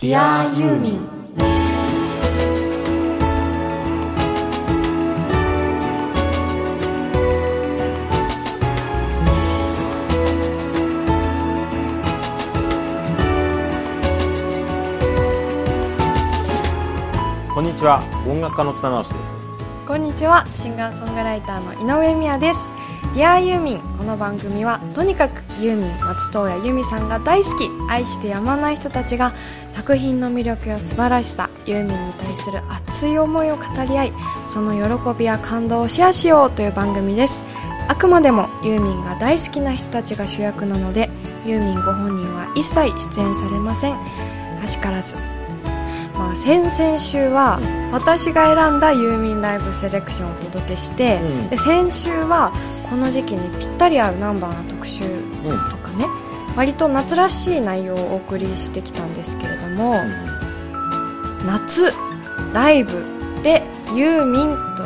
Dear ユーミンこんにちは。音楽家の津田直しです。こんにちは。シンガーソングライターの井上美也です Dear ユーミンこの番組はとにかくユーミン松任谷由実さんが大好き愛してやまない人たちが作品の魅力や素晴らしさユーミンに対する熱い思いを語り合いその喜びや感動をシェアしようという番組です。あくまでもユーミンが大好きな人たちが主役なのでユーミンご本人は一切出演されません。らしからず。まあ、先々週は私が選んだユーミンライブセレクションをお届けして、うん。で先週はこの時期にぴったり合うナンバーの特集とかね、割と夏らしい内容をお送りしてきたんですけれども、夏ライブでユーミンと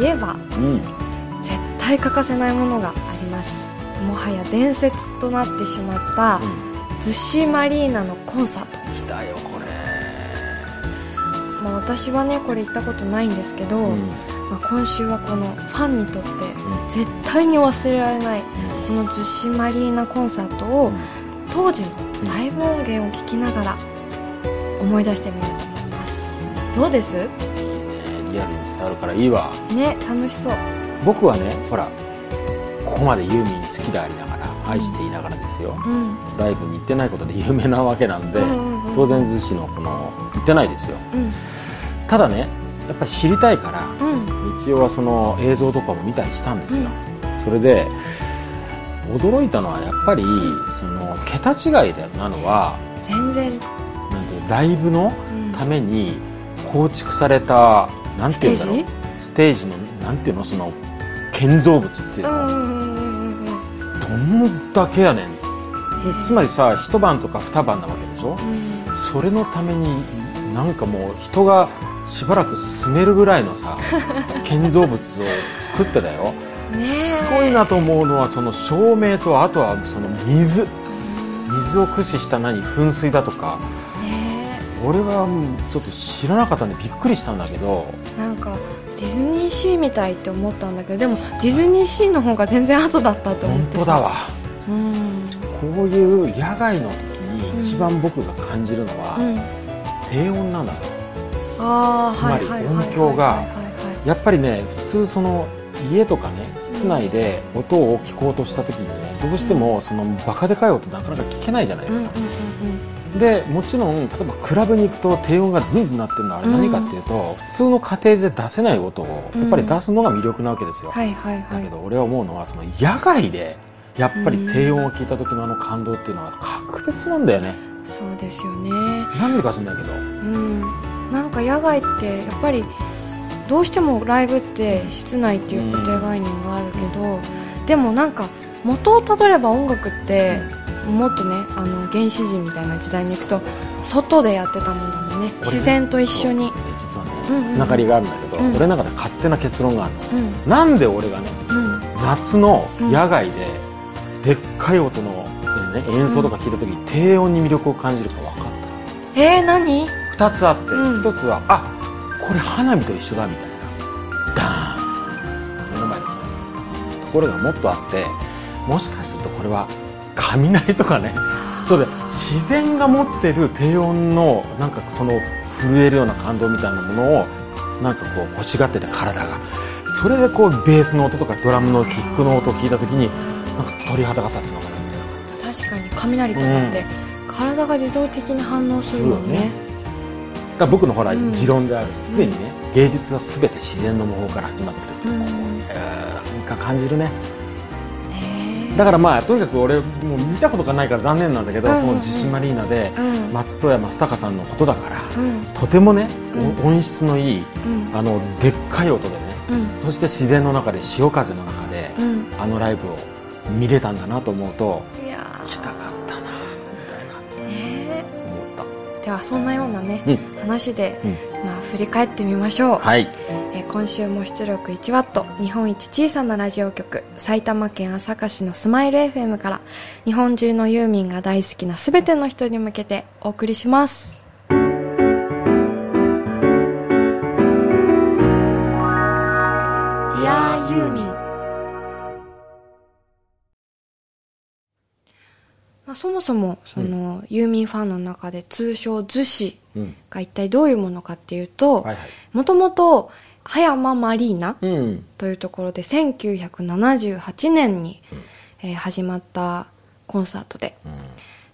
いえばうん。絶対欠かせないものがあります。もはや伝説となってしまった逗子マリーナのコンサート。来たよこれ。まあ、私はねこれ行ったことないんですけど、うんまあ、今週はこのファンにとって絶対に忘れられないこの逗子マリーナコンサートを当時のライブ音源を聞きながら思い出してみようと思います。どうです？いいねリアルに伝わるからいいわ。ね楽しそう。僕はねほらここまでユーミン好きでありながら愛していながらですよ、うん。ライブに行ってないことで有名なわけなんで、うんうんうん。当然逗子のこの行ってないですよ。うん。ただねやっぱり知りたいからうん。一応はその映像とかも見たりしたんですよ、それで驚いたのはやっぱりその桁違いだなのは全然、なんていうライブのうん。ために構築されたなんていうんだろう。ステージ？のなんていうのその建造物っていうの、うんうんうんうんうん。どんだけやねん。つまりさ一晩とか二晩なわけでしょ？うん。それのためになんかもう人がしばらく住めるぐらいのさ 建造物を作ってだよ。すごいなと思うのはその照明とあとはその水。うん水を駆使した何噴水だとか。ね俺はちょっと知らなかったんでびっくりしたんだけど。えなんかディズニーシーみたいって思ったんだけどでもディズニーシーの方が全然後だったと思本ってさ。当だわ。うん。こういう野外の時に一番僕が感じるのはうん。低音なんだと。ああつまり音響がやっぱりね普通その家とかね室内で音を聞こうとした時にねどうしてもそのバカでかい音なかなか聞けないじゃないですか、でもちろん例えばクラブに行くと低音がズンズンなってるのはあれ何かっていうと、普通の家庭で出せない音をやっぱり出すのが魅力なわけですよ、だけど俺は思うのはその野外でやっぱり低音を聞いた時のあの感動っていうのは格別なんだよね。そうですよね。なんでか知んないけど。うんなんか野外ってやっぱりどうしてもライブって室内っていう固定概念があるけど、でもなんか元をたどれば音楽ってもっとねあの原始人みたいな時代に行くと外でやってたもんだもんね自然と一緒に。実はね、うんうんつながりがあるんだけど、うん。俺の中で勝手な結論があるの。うん。なんで俺がねうん。夏の野外ででっかい音の、ね、演奏とか聞いた時に低音に魅力を感じるか分かっえー、何？た2つあって、うん。1つはあこれ花火と一緒だみたいな。ダーン。目の前でところがもっとあってもしかするとこれは雷とかね。そうで自然が持ってる低音のなんかその震えるような感動みたいなものをなんかこう欲しがってて体が。それでこうベースの音とかドラムのキックの音を聞いた時になんか鳥肌が立つのかなみたいな確かに雷とかって、体が自動的に反応するもんねだから僕のほらうん。持論である。すでにね芸術は全て自然の模倣から始まってるう。ん。こうなんか感じるね。ねだからまあとにかく俺もう見たことがないから残念なんだけど、うんうんうん。その自信マリーナでうん。松任谷正隆さんのことだから、うん。とてもね、うん。音質のいいうん。あのでっかい音でねうん。そして自然の中で潮風の中で、うん。あのライブを見れたんだなと思うとではそんなようなね、うん、話で、うん、まあ、振り返ってみましょう、はい、えー、今週も出力 1W 日本一小さなラジオ局埼玉県朝霞市のスマイル FM から日本中のユーミンが大好きな全ての人に向けてお送りします「ディアユーミン」まあ、そもそもそのユーミンファンの中で通称逗子うん。が一体どういうものかっていうともともと葉山マリーナうん。というところで1978年に、えー始まったコンサートで。うん。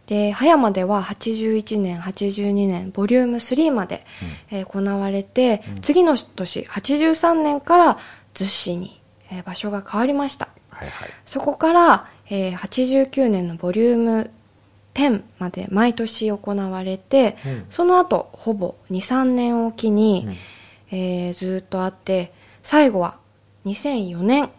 で葉山では81年82年ボリューム3まで、えー行われて、次の年83年から逗子に、えー場所が変わりました。はいはい。そこから、えー89年のボリューム10まで毎年行われて、うん。その後ほぼ23年おきに、うん。えーずーっとあって最後は2004年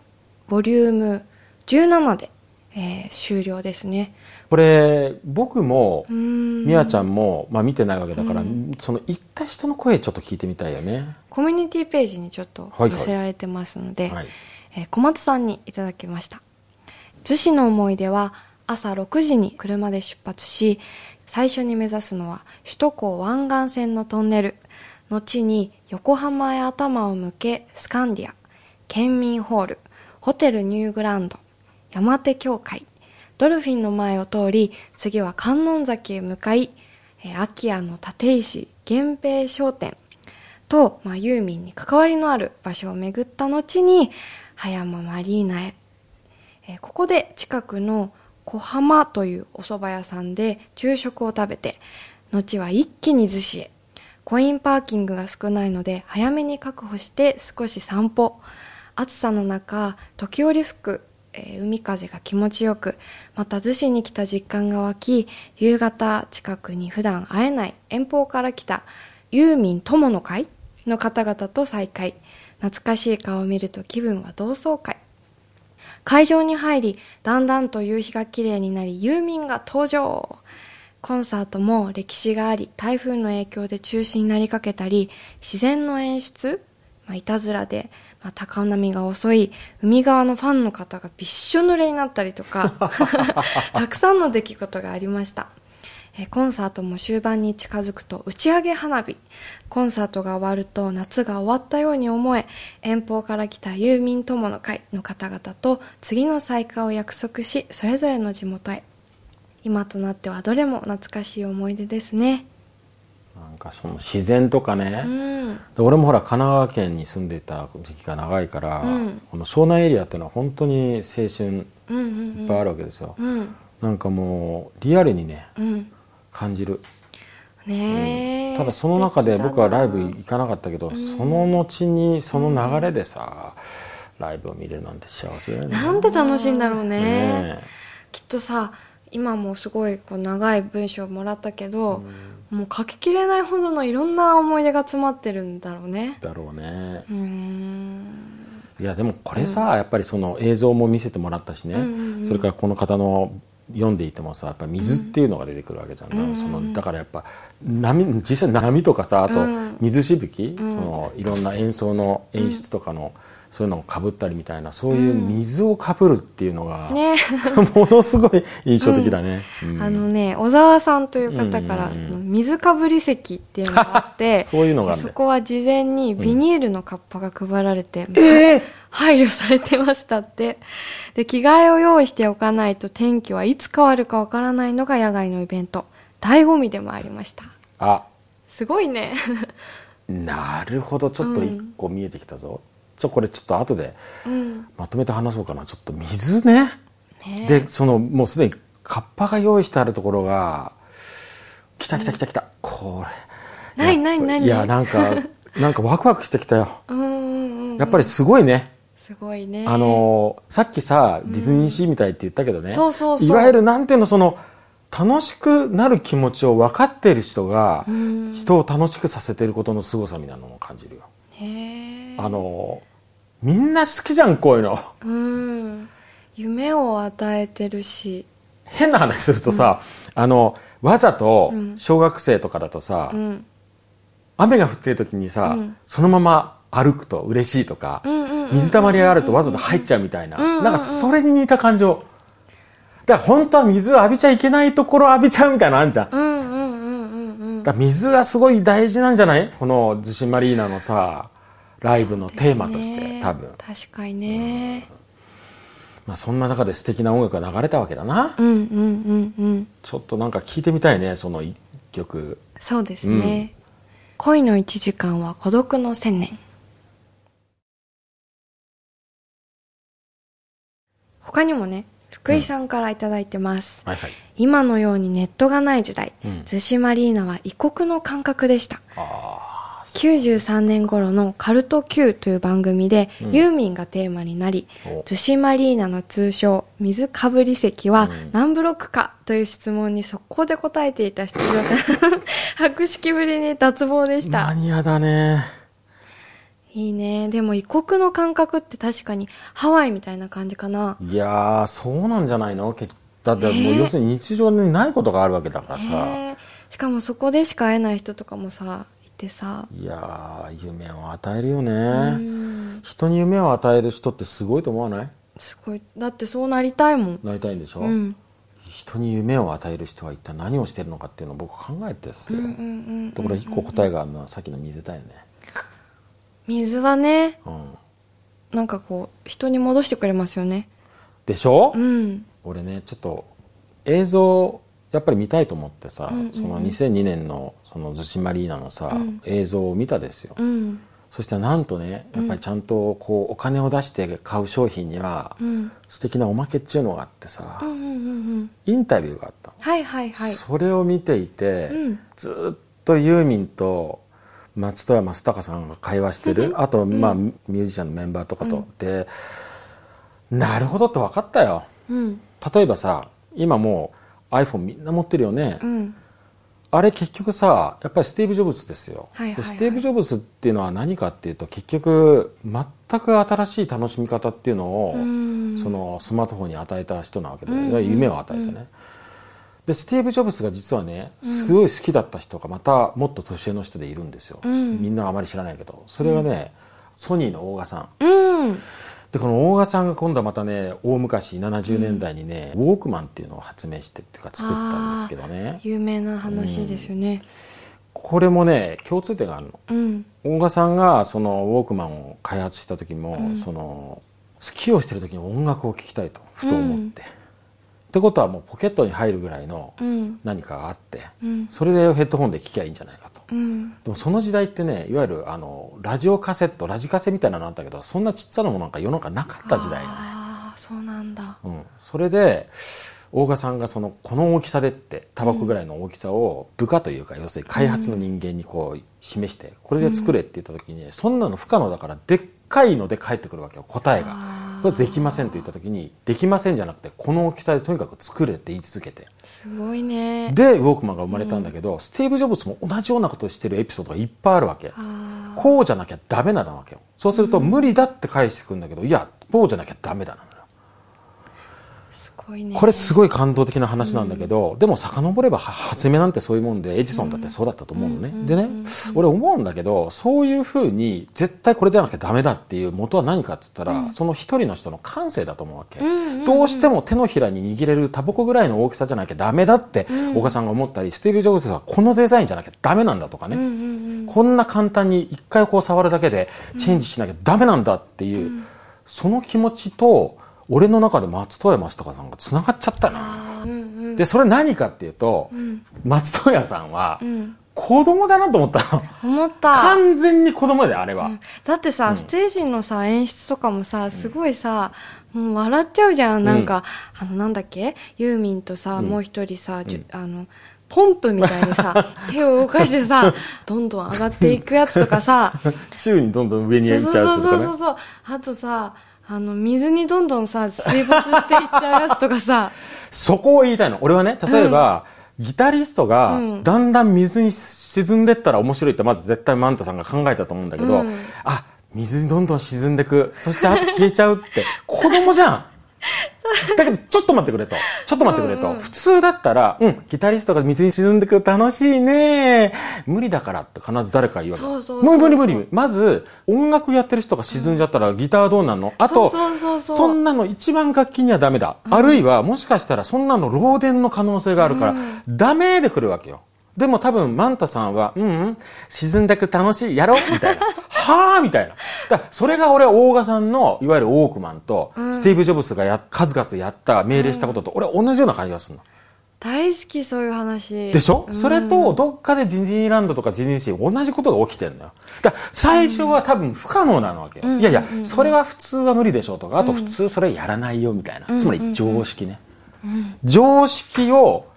ボリューム17で、えー終了ですね。これ僕もみやちゃんも、まあ、見てないわけだから、うん。その行った人の声ちょっと聞いてみたいよね。コミュニティページにちょっとはいはい。載せられてますので、はい。えー小松さんにいただきました逗子の思い出は朝6時に車で出発し最初に目指すのは首都高湾岸線のトンネル後に横浜へ頭を向けスカンディア県民ホールホテルニューグランド山手教会ドルフィンの前を通り次は観音崎へ向かいえー空き家の立石源平商店と、まあ、ユーミンに関わりのある場所を巡った後に葉山マリーナへ、えーここで近くの小浜というお蕎麦屋さんで昼食を食べて後は一気に逗子へ。コインパーキングが少ないので早めに確保して少し散歩。暑さの中時折吹く、えー海風が気持ちよくまた逗子に来た実感が湧き夕方近くに普段会えない遠方から来たユーミン友の会の方々と再会。懐かしい顔を見ると気分は同窓会。会場に入りだんだんと夕日が綺麗になりユーミンが登場。コンサートも歴史があり台風の影響で中止になりかけたり自然の演出、まあ、いたずらで、まあ、高波が遅い海側のファンの方がびっしょ濡れになったりとか たくさんの出来事がありましたえーコンサートも終盤に近づくと打ち上げ花火。コンサートが終わると夏が終わったように思え遠方から来たユーミン友の会の方々と次の再会を約束しそれぞれの地元へ。今となってはどれも懐かしい思い出ですね。なんかその自然とかね、うん。で俺もほら神奈川県に住んでいた時期が長いから、うん。この湘南エリアっていうのは本当に青春いっぱいあるわけですよ、うん。なんかもうリアルにねうん感じる、ねえ、ただその中で僕はライブ行かなかったけど、その後にその流れでさ、ライブを見れるなんて幸せだよね。だななんて楽しいんだろうね。ねきっとさ今もすごいこう長い文章をもらったけど、もう書ききれないほどのいろんな思い出が詰まってるんだろうね。えだろうね。うーん。いやでもこれさ、やっぱりその映像も見せてもらったしね、うんうんうん。それからこの方の読んでいてもさやっぱ水っていうのが出てくるわけじゃん、だからそのだからやっぱ波実際波とかさあとうん。水しぶき、そのいろんな演奏の演出とかの、そういうのをかぶったりみたいなそういう水をかぶるっていうのが、ね。ものすごい印象的だね、うん。あのね小沢さんという方から、うんうんうんその水かぶり席っていうのがあって そういうのがそこは事前にビニールのカッパが配られて、え配慮されてましたって。で着替えを用意しておかないと天気はいつ変わるかわからないのが野外のイベント。醍醐味でもありました。あ。すごいね。なるほど。ちょっと一個見えてきたぞ、ちょこれちょっと後でうん。まとめて話そうかな。ちょっと水ね。ねでそのもうすでにカッパが用意してあるところが来た来た来た来た、これ。ないないない。いやなんか なんかワクワクしてきたよ。うんうんうん。やっぱりすごいね、すごいね。あのさっきさディズニーシーみたいって言ったけどね、そうそうそう。いわゆるなんていうのその楽しくなる気持ちを分かっている人がん。人を楽しくさせていることの凄さみたいなのを感じるよ。へえあのみんな好きじゃんこういうの。うん。夢を与えてるし。変な話するとさ、あのわざとうん。小学生とかだとさ、うん。雨が降ってる時にさ、うん。そのまま歩くと嬉しいとか、うんうんうん水たまりがあるとわざと入っちゃうみたいな、うんうんうん。なんかそれに似た感情。だから本当は水を浴びちゃいけないところ浴びちゃうみたいなのあるじゃん。うんうんうんうんうん。だ水がすごい大事なんじゃない？この逗子マリーナのさライブのテーマとして、ね。多分。確かにね。まあそんな中で素敵な音楽が流れたわけだな。うんうんうんうん。ちょっとなんか聞いてみたいね、その一曲。そうですね、恋の1時間は孤独の千年。他にもね福井さんからいただいてます、はいはい。今のようにネットがない時代、うん。逗子マリーナは異国の感覚でした。あ93年頃のカルト Q という番組で、うん。ユーミンがテーマになりお。逗子マリーナの通称水かぶり石はうん。何ブロックかという質問に速攻で答えていた出場者 博識ぶりに脱帽でしマたニアだね。いいね。でも異国の感覚って確かにハワイみたいな感じかな。いやー、そうなんじゃないの？けだってもうね要するに日常にないことがあるわけだからさ。しかもそこでしか会えない人とかもさいてさいやー、夢を与えるようね。ん人に夢を与える人ってすごいと思わない？すごいだってそうなりたいもんなりたいんでしょ、うん人に夢を与える人は一体何をしてるのかっていうのを僕考えてですよ。うんうんうんでこれ一個答えがあるのはさっきの水だよね。水はねうん。なんかこう人に戻してくれますよねでしょ、うん俺ねちょっと映像やっぱり見たいと思ってさ、その2002年のその逗子マリーナのさ、うん。映像を見たですよ、うん。そしたらなんとねやっぱりちゃんとこうお金を出して買う商品にはうん。素敵なおまけっていうのがあってさ、インタビューがあったの、はいはいはい。それを見ていて、うん。ずっとユーミンと松任谷正隆さんが会話してるあと、まあ、ミュージシャンのメンバーとかと、でなるほどって分かったよ。うん。例えばさ今もう iPhone みんな持ってるよね、うん。あれ結局さやっぱりスティーブ・ジョブズですよ、はいはいはい。でスティーブ・ジョブズっていうのは何かっていうと結局全く新しい楽しみ方っていうのを、うん。そのスマートフォンに与えた人なわけで、うん。うん夢を与えてね、でスティーブ・ジョブズが実はねすごい好きだった人がまたもっと年上の人でいるんですよ、うん。みんなあまり知らないけど。それがね、ソニーの大賀さん。うんでこの大賀さんが今度はまたね大昔70年代にね、ウォークマンっていうのを発明してっていうか作ったんですけどね。有名な話ですよね。これもね共通点があるの。うん。大賀さんがそのウォークマンを開発した時も、うん。そのスキーをしてる時に音楽を聴きたいとふと思って、うん。ってことはもうポケットに入るぐらいのうん。何かがあって、うん。それでヘッドホンで聴きゃいいんじゃないかとうん。でもその時代ってねいわゆるあのラジオカセットラジカセみたいなのあったけどそんなちっちゃなものなんか世の中なかった時代なのああそうなんだ。うん、それで大賀さんがそのこの大きさでってタバコぐらいの大きさを部下というか要するに開発の人間にこう示してこれで作れって言った時にそんなの不可能だからでっかいので返ってくるわけよ答えがあーこれできませんと言った時にできませんじゃなくてこの大きさでとにかく作れって言い続けて。すごいね。でウォークマンが生まれたんだけど、スティーブ・ジョブズも同じようなことをしてるエピソードがいっぱいあるわけ。こうじゃなきゃダメなわけよ。そうすると無理だって返してくるんだけどいやこうじゃなきゃダメだなね。これすごい感動的な話なんだけど、でも遡ればは初めなんてそういうもんでエジソンだってそうだったと思うのね、うんでね、うん俺思うんだけどそういうふうに絶対これじゃなきゃダメだっていう元は何かって言ったら、うん。その一人の人の感性だと思うわけ、うんうんうん。どうしても手のひらに握れるタバコぐらいの大きさじゃなきゃダメだってうん。岡さんが思ったりスティーブ・ジョブズはこのデザインじゃなきゃダメなんだとかね、うんうんうん。こんな簡単に一回こう触るだけでチェンジしなきゃダメなんだっていう、その気持ちと俺の中で松任谷正隆さんがつながっちゃったのよ。あーうんうん。でそれ何かっていうと、うん。松任谷さんはうん。子供だなと思ったの。思った。完全に子供であれは、だってさ、ステージのさ演出とかもさすごいさ、もう笑っちゃうじゃん。なんか、あのなんだっけ？ユーミンとさ、ん。もう一人さ、あのポンプみたいにさ 手を動かしてさどんどん上がっていくやつとかさ。宙にどんどん上にそう行っちゃうやつとかね。そうそうそうそう。あとさあの水にどんどんさ水没していっちゃうやつとかさ。そこを言いたいの。俺はね例えば、ギタリストがうん。だんだん水に沈んでったら面白いってまず絶対マンタさんが考えたと思うんだけど、うん。あ水にどんどん沈んでく。そしてあと消えちゃうって。子供じゃんだけどちょっと待ってくれと。ちょっと待ってくれと、うん。うん普通だったらうんギタリストが水に沈んでく楽しいね。無理だからって必ず誰か言うわけそうそうそうそう。無理無理無理。まず音楽やってる人が沈んじゃったらギターどうなんの？あとそうそうそうそんなの一番楽器にはダメだ、あるいはもしかしたらそんなの漏電の可能性があるから、ダメで来るわけよでも多分マンタさんはうんうん沈んでく楽しいやろ？みたいな はあみたいな。だそれが俺は大賀さんの、いわゆるオークマンと、スティーブ・ジョブズがや、数々やった、命令したことと、俺は同じような感じがするの。大好きそういう話でしょ、うんそれと、どっかでディズニーランドとかディズニーシー同じことが起きてるのよ。だから最初は多分不可能なわけよ。うんいやいやうんうんう、んそれは普通は無理でしょうとか、あと普通それやらないよみたいな。うんつまり常識ね。常識を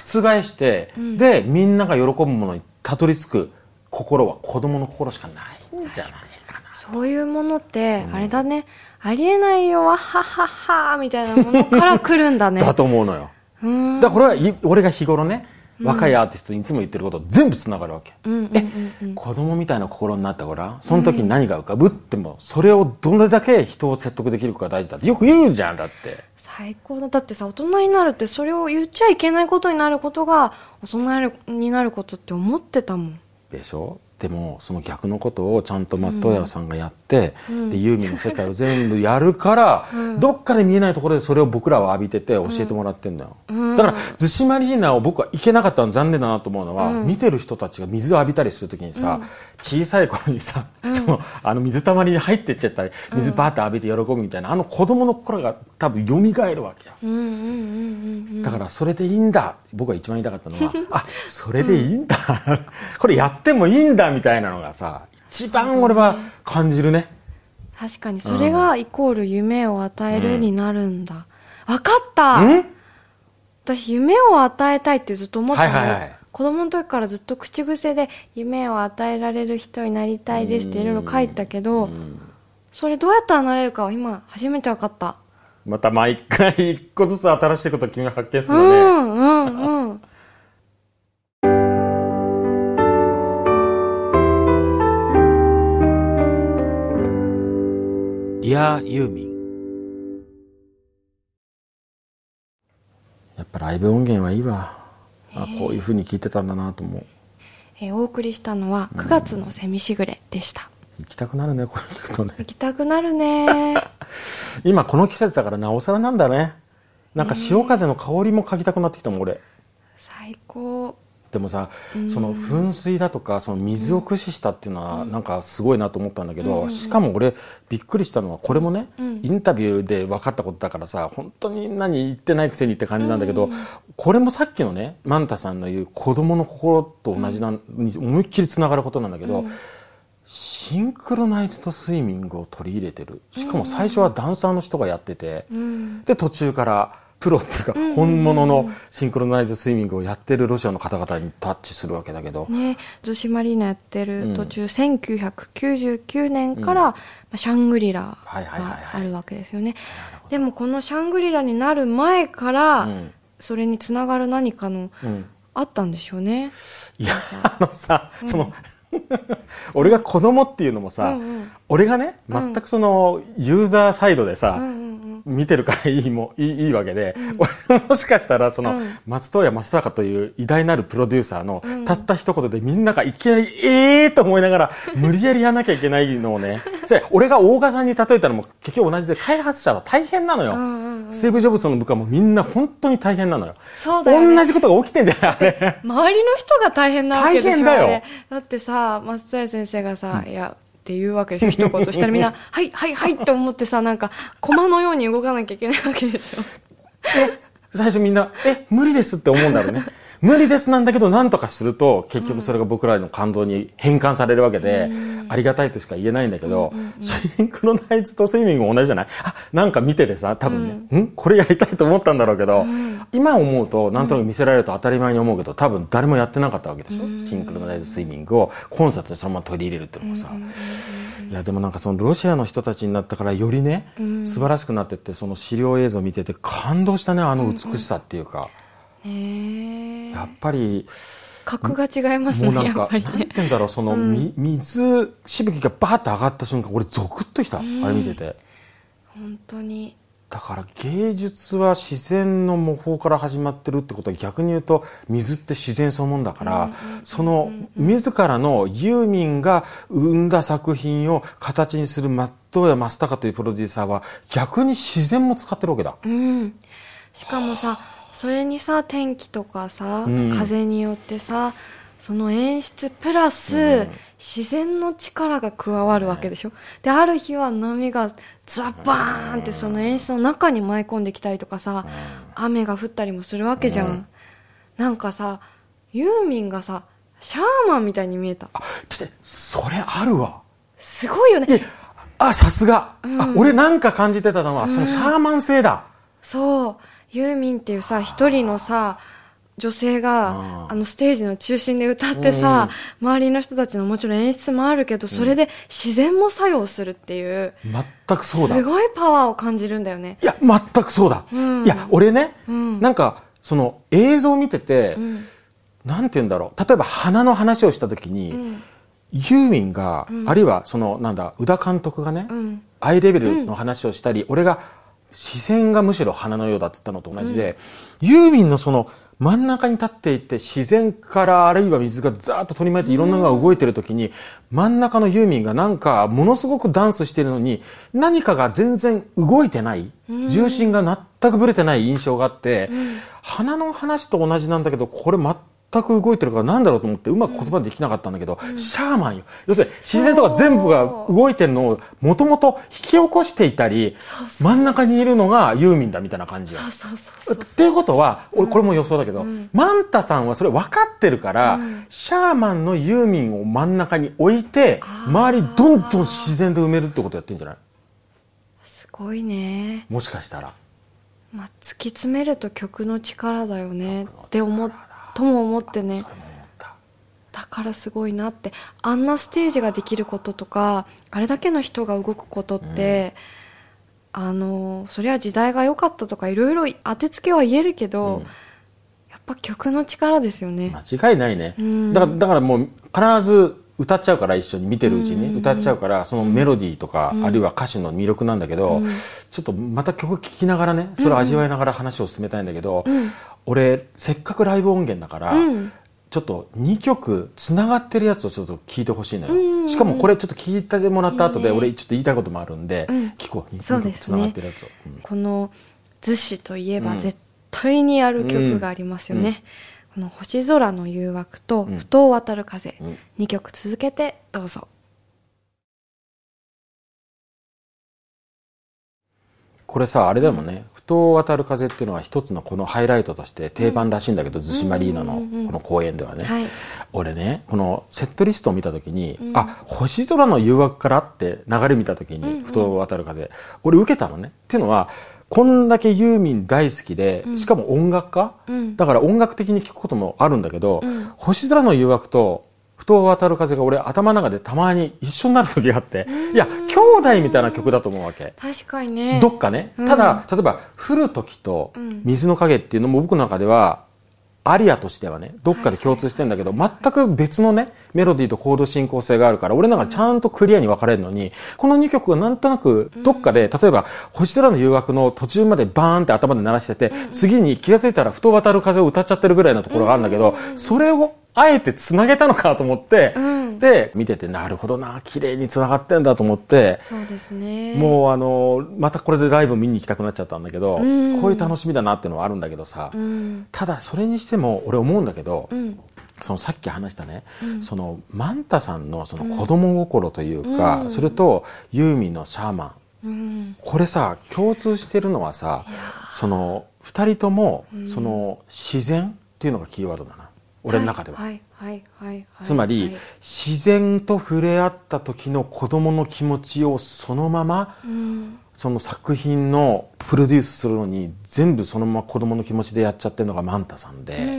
覆して、で、みんなが喜ぶものにたどり着く心は子供の心しかないんじゃないかな。そういうものって、あれだね。ありえないよ。わはははみたいなものから来るんだね。だと思うのよ。うん。だからこれはい俺が日頃ね、若いアーティストにいつも言ってること全部つながるわけ。うんうんうんうん。子供みたいな心になったからその時に何が浮かぶ？ってもそれをどれだけ人を説得できるかが大事だって。よく言うじゃんだって。最高だ。だってさ大人になるってそれを言っちゃいけないことになることが大人になることって思ってたもん。でしょ？でもその逆のことをちゃんとマットヤさんがやって、うん。でユーミンの世界を全部やるから、うん。どっかで見えないところでそれを僕らは浴びてて教えてもらってんだよ、うん。だから逗子マリーナを僕はいけなかったの残念だなと思うのは、うん。見てる人たちが水を浴びたりするときにさ、小さい頃にさ、そのあの水たまりに入ってっちゃったり水バーって浴びて喜ぶみたいなあの子供の心が多分蘇るわけよ。だからそれでいいんだ。僕が一番言いたかったのは あそれでいいんだ。これやってもいいんだみたいなのがさ一番俺は感じるね。確かに。それがイコール夢を与えるになるんだ、分かった！ん？私夢を与えたいってずっと思ったの、はいはいはい。子供の時からずっと口癖で夢を与えられる人になりたいですっていろいろ書いたけど、それどうやったらなれるかは今初めて分かった。また毎回一個ずつ新しいことを君が発見すうるのね、んうんうんディアユーミンやっぱライブ音源はいいわ。あこういうふうに聞いてたんだなと思う。えーお送りしたのは9月のセミしぐれでした、行きたくなるねこれ聞くとね。行きたくなるね。今この季節だからなおさらなんだね。なんか潮風の香りも嗅ぎたくなってきたもん俺。最高でもさ、その噴水だとかその水を駆使したっていうのはなんかすごいなと思ったんだけど、しかも俺びっくりしたのはこれもね、うん。インタビューで分かったことだからさ本当に何言ってないくせにって感じなんだけど、これもさっきのねマンタさんの言う子供の心と同じな、に思いっきりつながることなんだけど、シンクロナイズドスイミングを取り入れてる。しかも最初はダンサーの人がやってて、うん。で途中からプロっていうか本物のシンクロナイズドスイミングをやってるロシアの方々にタッチするわけだけど、ね女子マリーナやってる途中、1999年から、まあシャングリラがはいあるわけですよね。でもこのシャングリラになる前から、うん。それにつながる何かのうん。あったんでしょうね。いやあのさ、その俺が子供っていうのもさ、うんうん。俺がね全くそのユーザーサイドでさ、うんうんうん見てるからいいもいいいいわけで、俺もしかしたらその、うん。松任谷正隆という偉大なるプロデューサーの、ん。たった一言でみんながいきなりええーと思いながら 無理やりやらなきゃいけないのをねで俺が大賀さんに例えたのも結局同じで開発者は大変なのよ、うんうんうん。スティーブ・ジョブズの部下もみんな本当に大変なのよ。そうだよね。同じことが起きてんじゃない？あれ。周りの人が大変なわけでしょ大変だよ。だってさ松任谷先生がさ、いやって言うわけでしょ一言したらみんな「はいはいはい」って思ってさなんか駒のように動かなきゃいけないわけでしょえ最初みんな、え、無理ですって思うんだろうね。無理ですなんだけど、何とかすると、結局それが僕らの感動に変換されるわけで、ありがたいとしか言えないんだけど、シンクロナイズとスイミングも同じじゃない？あ、なんか見ててさ、多分ね、ん。これやりたいと思ったんだろうけど、今思うと、なんとなく見せられると当たり前に思うけど、多分誰もやってなかったわけでしょ、シンクロナイズスイミングをコンサートでそのまま取り入れるっていうのもさ、いやでもなんかそのロシアの人たちになったからよりね、素晴らしくなってってその資料映像見てて感動したねあの美しさっていうか、やっぱり格が違いますねやもうなんか、っぱりね。なんて言うんだろうその、み水しぶきがバーって上がった瞬間俺ゾクッときた、あれ見てて。本当に。だから芸術は自然の模倣から始まってるってことは逆に言うと水って自然そのものだから、その自らのユーミンが生んだ作品を形にするマットやマスタカというプロデューサーは逆に自然も使ってるわけだ。うん。しかもさそれにさ天気とかさ、うん。風によってさその演出プラス、うん。自然の力が加わるわけでしょ、である日は波がザバーンってその演出の中に舞い込んできたりとかさ、雨が降ったりもするわけじゃん、うん。なんかさユーミンがさシャーマンみたいに見えた。ちょっとそれあるわ。すごいよね。えあさすが、うん。あ俺なんか感じてたのは、そのシャーマン性だ。そうユーミンっていうさ一人のさ女性がうんあのステージの中心で歌ってさ、周りの人たちのもちろん演出もあるけどそれで自然も作用するっていう、全くそうだ。すごいパワーを感じるんだよね。いや全くそうだ、うん。いや俺ね、うん。なんかその映像を見てて、うん。なんて言うんだろう。例えば花の話をした時に、うん。ユーミンが、あるいはそのなんだ宇田監督がね、うん。アイレベルの話をしたり、俺が視線がむしろ花のようだって言ったのと同じで、ユーミンのその真ん中に立っていて自然からあるいは水がザーッと取り巻いていろんなのが動いてる時に、真ん中のユーミンがなんかものすごくダンスしてるのに何かが全然動いてない、重心が全くぶれてない印象があって、花の話と同じなんだけどこれ全く動いてるからなんだろうと思ってうまく言葉できなかったんだけど、シャーマンよ。要するに自然とか全部が動いてるのをもともと引き起こしていたり真ん中にいるのがユーミンだみたいな感じよ。っていうことは、俺これも予想だけど、マンタさんはそれ分かってるから、シャーマンのユーミンを真ん中に置いて、周りどんどん自然で埋めるってことやってんじゃない？すごいね、もしかしたら。まあ、突き詰めると曲の力だよね。って思っとも思ってね。だからすごいなって。あんなステージができることとかあれだけの人が動くことって、あのそりゃ時代が良かったとかいろいろ当てつけは言えるけど、うん。やっぱ曲の力ですよね、間違いないね。うん。だから、だからもう必ず歌っちゃうから一緒に見てるうちに、歌っちゃうから、そのメロディーとか、あるいは歌詞の魅力なんだけど、ちょっとまた曲聴きながらね、それを味わいながら話を進めたいんだけど、俺、せっかくライブ音源だから、うん。ちょっと2曲つながってるやつをちょっと聞いてほしいのよ、しかもこれちょっと聞いてもらった後で俺ちょっと言いたいこともあるんで、うん。聞こう。2そうですね曲つながってるやつを、うん。この「逗子」といえばうん絶対にある曲がありますよね、うんこの「星空の誘惑」と「うん。不当渡る風」うん。2曲続けてどうぞ。これさあれでもね「不当渡る風」っていうのは一つのこのハイライトとして定番らしいんだけど逗子マリーナのうんうんうんうん。この公演ではね、はい。俺ねこのセットリストを見た時に、あ星空の誘惑からって流れ見た時に「不当渡る風」俺受けたのね。っていうのはこんだけユーミン大好きで、しかも音楽家、うん。だから音楽的に聴くこともあるんだけど、ん。星空の誘惑と不当渡る風が俺頭の中でたまに一緒になる時があって、いや兄弟みたいな曲だと思うわけ。確かにね。どっかね。ただ、例えば、降る時と水の影っていうのも僕の中では、アリアとしてはね、どっかで共通してんだけど、全く別のね、メロディーとコード進行性があるから、俺なんかちゃんとクリアに分かれるのに、この2曲がなんとなく、どっかで、例えば、星空の誘惑の途中までバーンって頭で鳴らしてて、次に気がついたら、ふと渡る風を歌っちゃってるぐらいのところがあるんだけど、それを、あえて繋げたのかと思って、ん。で、見てて、なるほどな、綺麗に繋がってんだと思って、そうですね。もうあのまたこれでライブ見に行きたくなっちゃったんだけど、ん。こういう楽しみだなっていうのはあるんだけどさ、うん。ただそれにしても俺思うんだけど、うん。そのさっき話したね、そのマンタさんのその子供心というか、それとユーミンのシャーマン。うん。これさ共通してるのはさその2人ともその自然っていうのがキーワードだな俺の中では。はいはいはいはいつまり、はい。自然と触れ合った時の子供の気持ちをそのままうん。その作品のプロデュースするのに全部そのまま子供の気持ちでやっちゃってるのがマンタさんで、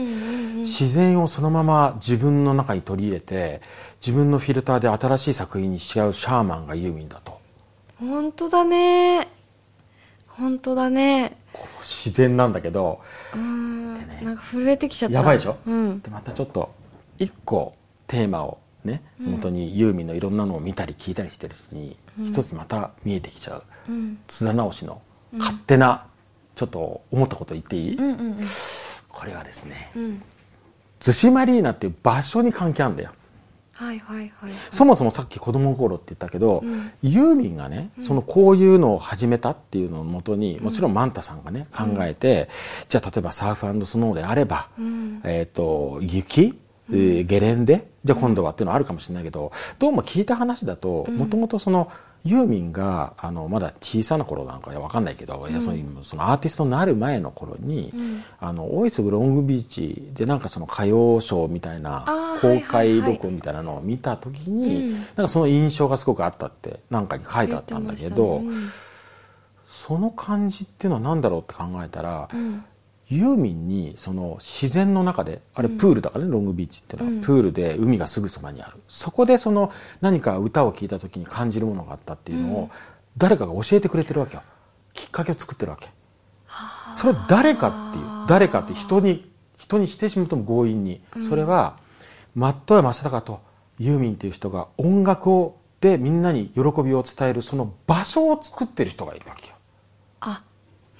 自然をそのまま自分の中に取り入れて自分のフィルターで新しい作品にしちゃうシャーマンがユーミンだと。本当だね。本当だね。この自然なんだけどうんね。なんか震えてきちゃった。やばいでしょ、うん。でまたちょっと一個テーマをね元にユーミンのいろんなのを見たり聞いたりしてるうちに一つまた見えてきちゃう、うん。津田直しの勝手なちょっと思ったこと言っていい、うんうん。これはですねうん。逗子マリーナっていう場所に関係あるんだよはいはいはいはい。そもそもさっき子供心って言ったけど、ん。ユーミンがね、そのこういうのを始めたっていうのをもとに、もちろんマンタさんがね、考えて、じゃあ例えばサーフスノーであれば、うん。えっ、と、雪えーゲレンデじゃあ今度はっていうのはあるかもしれないけど、どうも聞いた話だともともとそのユーミンがあのまだ小さな頃なんかわかんないけど、いやそのそのアーティストになる前の頃に、あの大磯ロングビーチでなんかその歌謡ショーみたいな公開録音みたいなのを見た時に、なんかその印象がすごくあったってなんかに書いてあったんだけど、言ってましその感じっていうのは何だろうって考えたら、うんユーミンにその自然の中であれプールだからね、ロングビーチっていうのは、うん。プールで海がすぐそばにある。そこでその何か歌を聴いた時に感じるものがあったっていうのを、うん。誰かが教えてくれてるわけよ。きっかけを作ってるわけ。それは誰かっていう。誰かって人に人にしてしまうとも強引に、それは松任谷正隆とユーミンっていう人が音楽をでみんなに喜びを伝えるその場所を作ってる人がいるわけよ。あ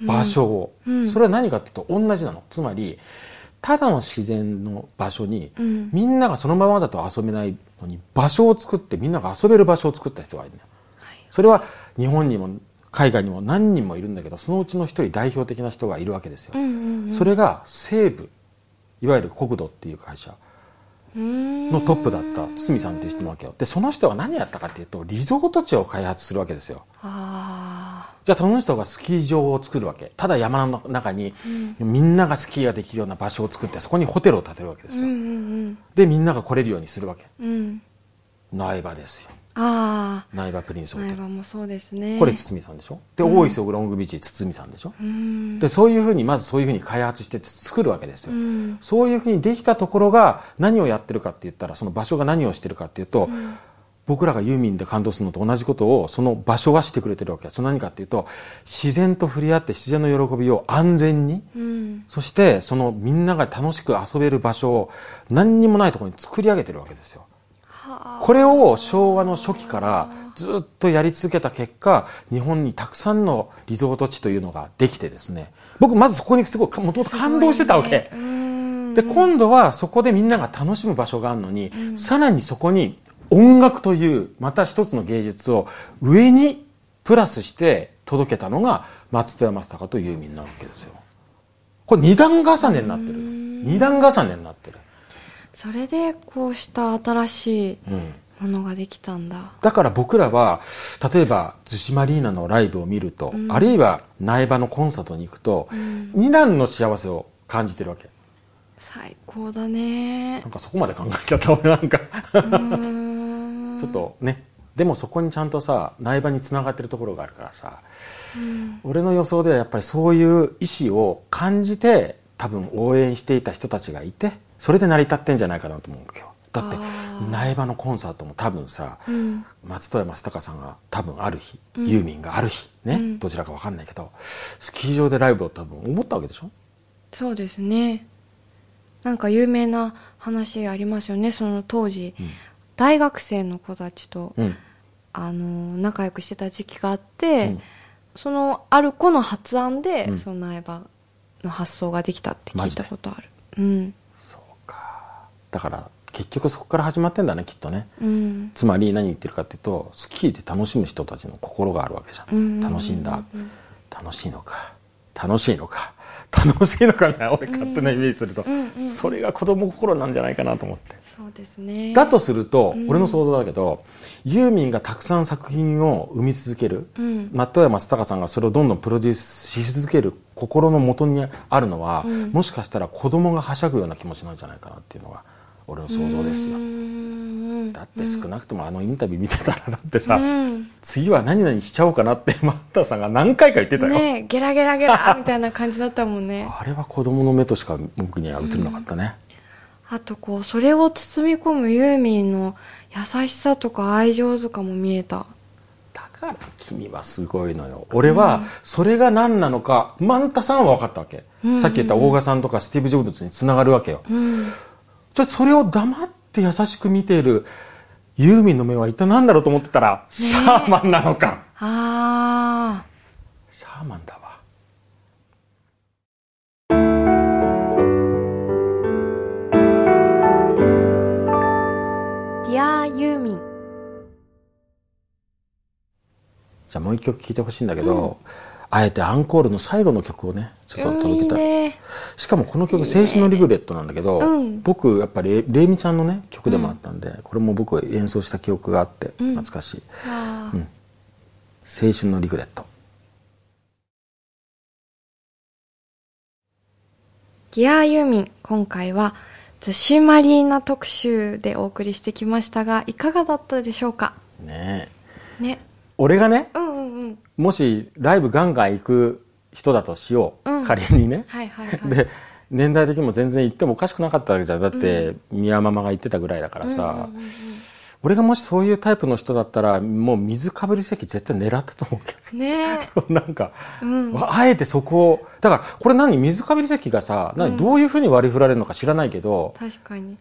場所を、うん。それは何かっていうと同じなの。つまりただの自然の場所に、うん。みんながそのままだと遊べないのに場所を作ってみんなが遊べる場所を作った人がいるのよ。それは日本にも海外にも何人もいるんだけどそのうちの一人代表的な人がいるわけですよ、それが西武いわゆる国土っていう会社ののトップだった堤さんっていう人なわけよ。でその人が何やったかっていうとリゾート地を開発するわけですよ。あじゃあその人がスキー場を作るわけ。ただ山の中にみんながスキーができるような場所を作ってそこにホテルを建てるわけですよ、ーうんうん。でみんなが来れるようにするわけ。うん。うん苗場ですよあ苗場プリンスあホテル。もそうですね。これ堤さんでしょ？で、大磯ロングビーチ堤さんでしょ？うん。でそういうふうにまずそういうふうに開発して作るわけですよ、うん。そういうふうにできたところが何をやってるかって言ったらその場所が何をしてるかっていうと、僕らがユーミンで感動するのと同じことをその場所がしてくれてるわけ。です何かっていうと自然と触れ合って自然の喜びを安全にうん。そしてそのみんなが楽しく遊べる場所を何にもないところに作り上げてるわけですよ。はあこれを昭和の初期からずっとやり続けた結果日本にたくさんのリゾート地というのができてですね。僕まずそこにすごいもともと感動してたわけ、で今度はそこでみんなが楽しむ場所があるのに、さらにそこに音楽というまた一つの芸術を上にプラスして届けたのが松任谷正隆とユーミンなわけですよ。これ二段重ねになってる。二段重ねになってる、それでこうした新しいうん、ものができたんだ。だから僕らは例えば逗子マリーナのライブを見ると、うん。あるいは苗場のコンサートに行くと、ん。二段の幸せを感じてるわけ。最高だね。なんかそこまで考えちゃった俺なんか。うん。ちょっとね。でもそこにちゃんとさ苗場につながってるところがあるからさ、俺の予想ではやっぱりそういう意思を感じて多分応援していた人たちがいてそれで成り立ってんじゃないかなと思うわけよだって苗場のコンサートも多分さ、うん。松任谷正隆さんが多分ある日、ユーミンがある日ね、うん。どちらか分かんないけどスキー場でライブを多分思ったわけでしょ？そうですね。なんか有名な話ありますよねその当時、うん。大学生の子たちと、うん。あの仲良くしてた時期があって、うん。そのある子の発案で、うん。その苗場の発想ができたって聞いたことある。うんだから結局そこから始まってんだねきっとね。うん。つまり何言ってるかっていうとスキーで楽しむ人たちの心があるわけじゃん、うん。楽しんだ。楽しいのか。楽しいのか。楽しいのかな俺勝手なイメージすると、うんうんうん。それが子供心なんじゃないかなと思って。そうですね。だとすると、うん。俺の想像だけどユーミンがたくさん作品を生み続ける、うん。松任谷正隆さんがそれをどんどんプロデュースし続ける心の元にあるのは、うん。もしかしたら子供がはしゃぐような気持ちなんじゃないかなっていうのが俺の想像ですよ、うんだって少なくともあのインタビュー見てたらだってさ、うん。次は何々しちゃおうかなって松田さんが何回か言ってたよ、ねえゲラゲラゲラ みたいな感じだったもんね。あれは子供の目としか僕には映らなかったね、あとこうそれを包み込むユーミンの優しさとか愛情とかも見えた。だから君はすごいのよ。俺はそれが何なのかマンタさんは分かったわけ、うんさっき言った大賀さんとかスティーブ・ジョブズにつながるわけよ、うんじゃあそれを黙って優しく見ているユーミンの目は一体何だろうと思ってたら、シャーマンなのか。ああシャーマンだわ。ディアユーミン。じゃあもう一曲聴いてほしいんだけど、あえてアンコールの最後の曲をねちょっと届けたい。いいね。しかもこの曲「青春のリグレット」なんだけど、うん。僕やっぱりレイミちゃんのね曲でもあったんで、これも僕演奏した記憶があってうん。懐かしい「あ。うん。青春のリグレット。ディアユーミン、今回は、逗子マリーナ特集でお送りしてきましたが、いかがだったでしょうか」ねえ。ね。俺がねうんうんうん。もしライブガンガン行く人だとしよう、うん。仮にね、はいはいはい。で年代的にも全然行ってもおかしくなかったわけじゃん。だって、宮ママが行ってたぐらいだからさ、うんうんうんうん。俺がもしそういうタイプの人だったらもう水かぶり席絶対狙ったと思うけどね なんか、うん。あえてそこをだからこれ何？水かぶり席がさ何、どういうふうに割り振られるのか知らないけど、確かに。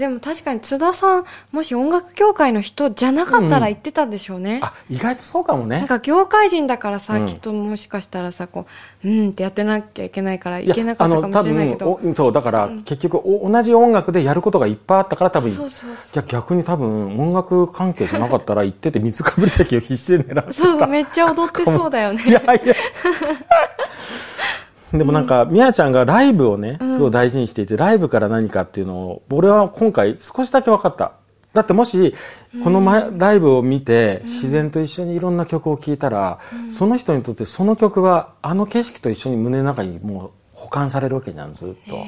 でも確かに津田さん、もし音楽協会の人じゃなかったら言ってたんでしょうね。あ意外とそうかもねなんか業界人だからさ、うんきっともしかしたらさ、こう、うんってやってなきゃいけないからいやいけなかったかもしれないけど。そうだから、結局お同じ音楽でやることがいっぱいあったから多分そうそうそじゃあ逆に多分音楽関係じゃなかったら行ってて水かぶり席を必死で狙ってう。そう、めっちゃ踊ってそうだよね。いやいや。でもなんか、みやちゃんがライブをね、すごい大事にしていて、ライブから何かっていうのを、俺は今回少しだけ分かった。だってもし、この前、ライブを見て、自然と一緒にいろんな曲を聴いたら、その人にとってその曲は、あの景色と一緒に胸の中にもう保管されるわけじゃん、ずっと。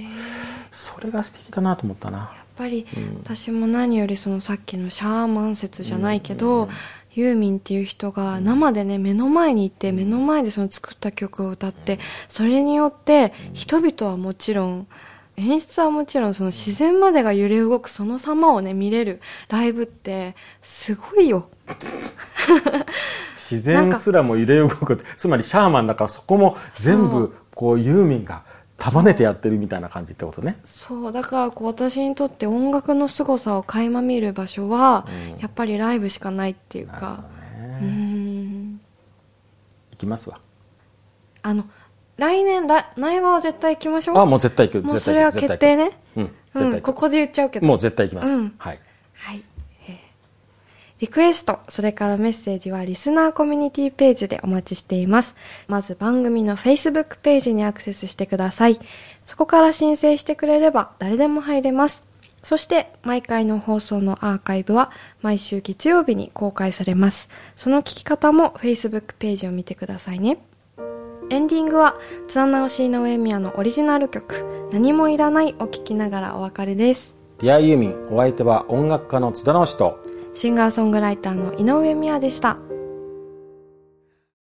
それが素敵だなと思ったな。やっぱり、私も何よりそのさっきのシャーマン説じゃないけど、ユーミンっていう人が生でね目の前にいて目の前でその作った曲を歌ってそれによって人々はもちろん演出はもちろんその自然までが揺れ動くその様をね見れるライブってすごいよ。自然すらも揺れ動くってつまりシャーマンだからそこも全部こうユーミンが束ねてやってるみたいな感じってことね。そうだからこう私にとって音楽の凄さを垣間見る場所は、やっぱりライブしかないっていうか。うーん。いきますわ。あの来年来苗場は絶対行きましょう？あもう絶対行く。もう絶それは決定ね。うん。うんここで言っちゃうけど。もう絶対行きます、うん。はい。はい、えーリクエスト、それからメッセージはリスナーコミュニティページでお待ちしています。まず番組の Facebook ページにアクセスしてください。そこから申請してくれれば誰でも入れます。そして毎回の放送のアーカイブは毎週月曜日に公開されます。その聞き方も Facebook ページを見てくださいね。エンディングは津田直し井上宮のオリジナル曲何もいらないを聞きながらお別れです。ディアユーミンお相手は音楽家の津田直人シンガーソングライターの井上美和でした。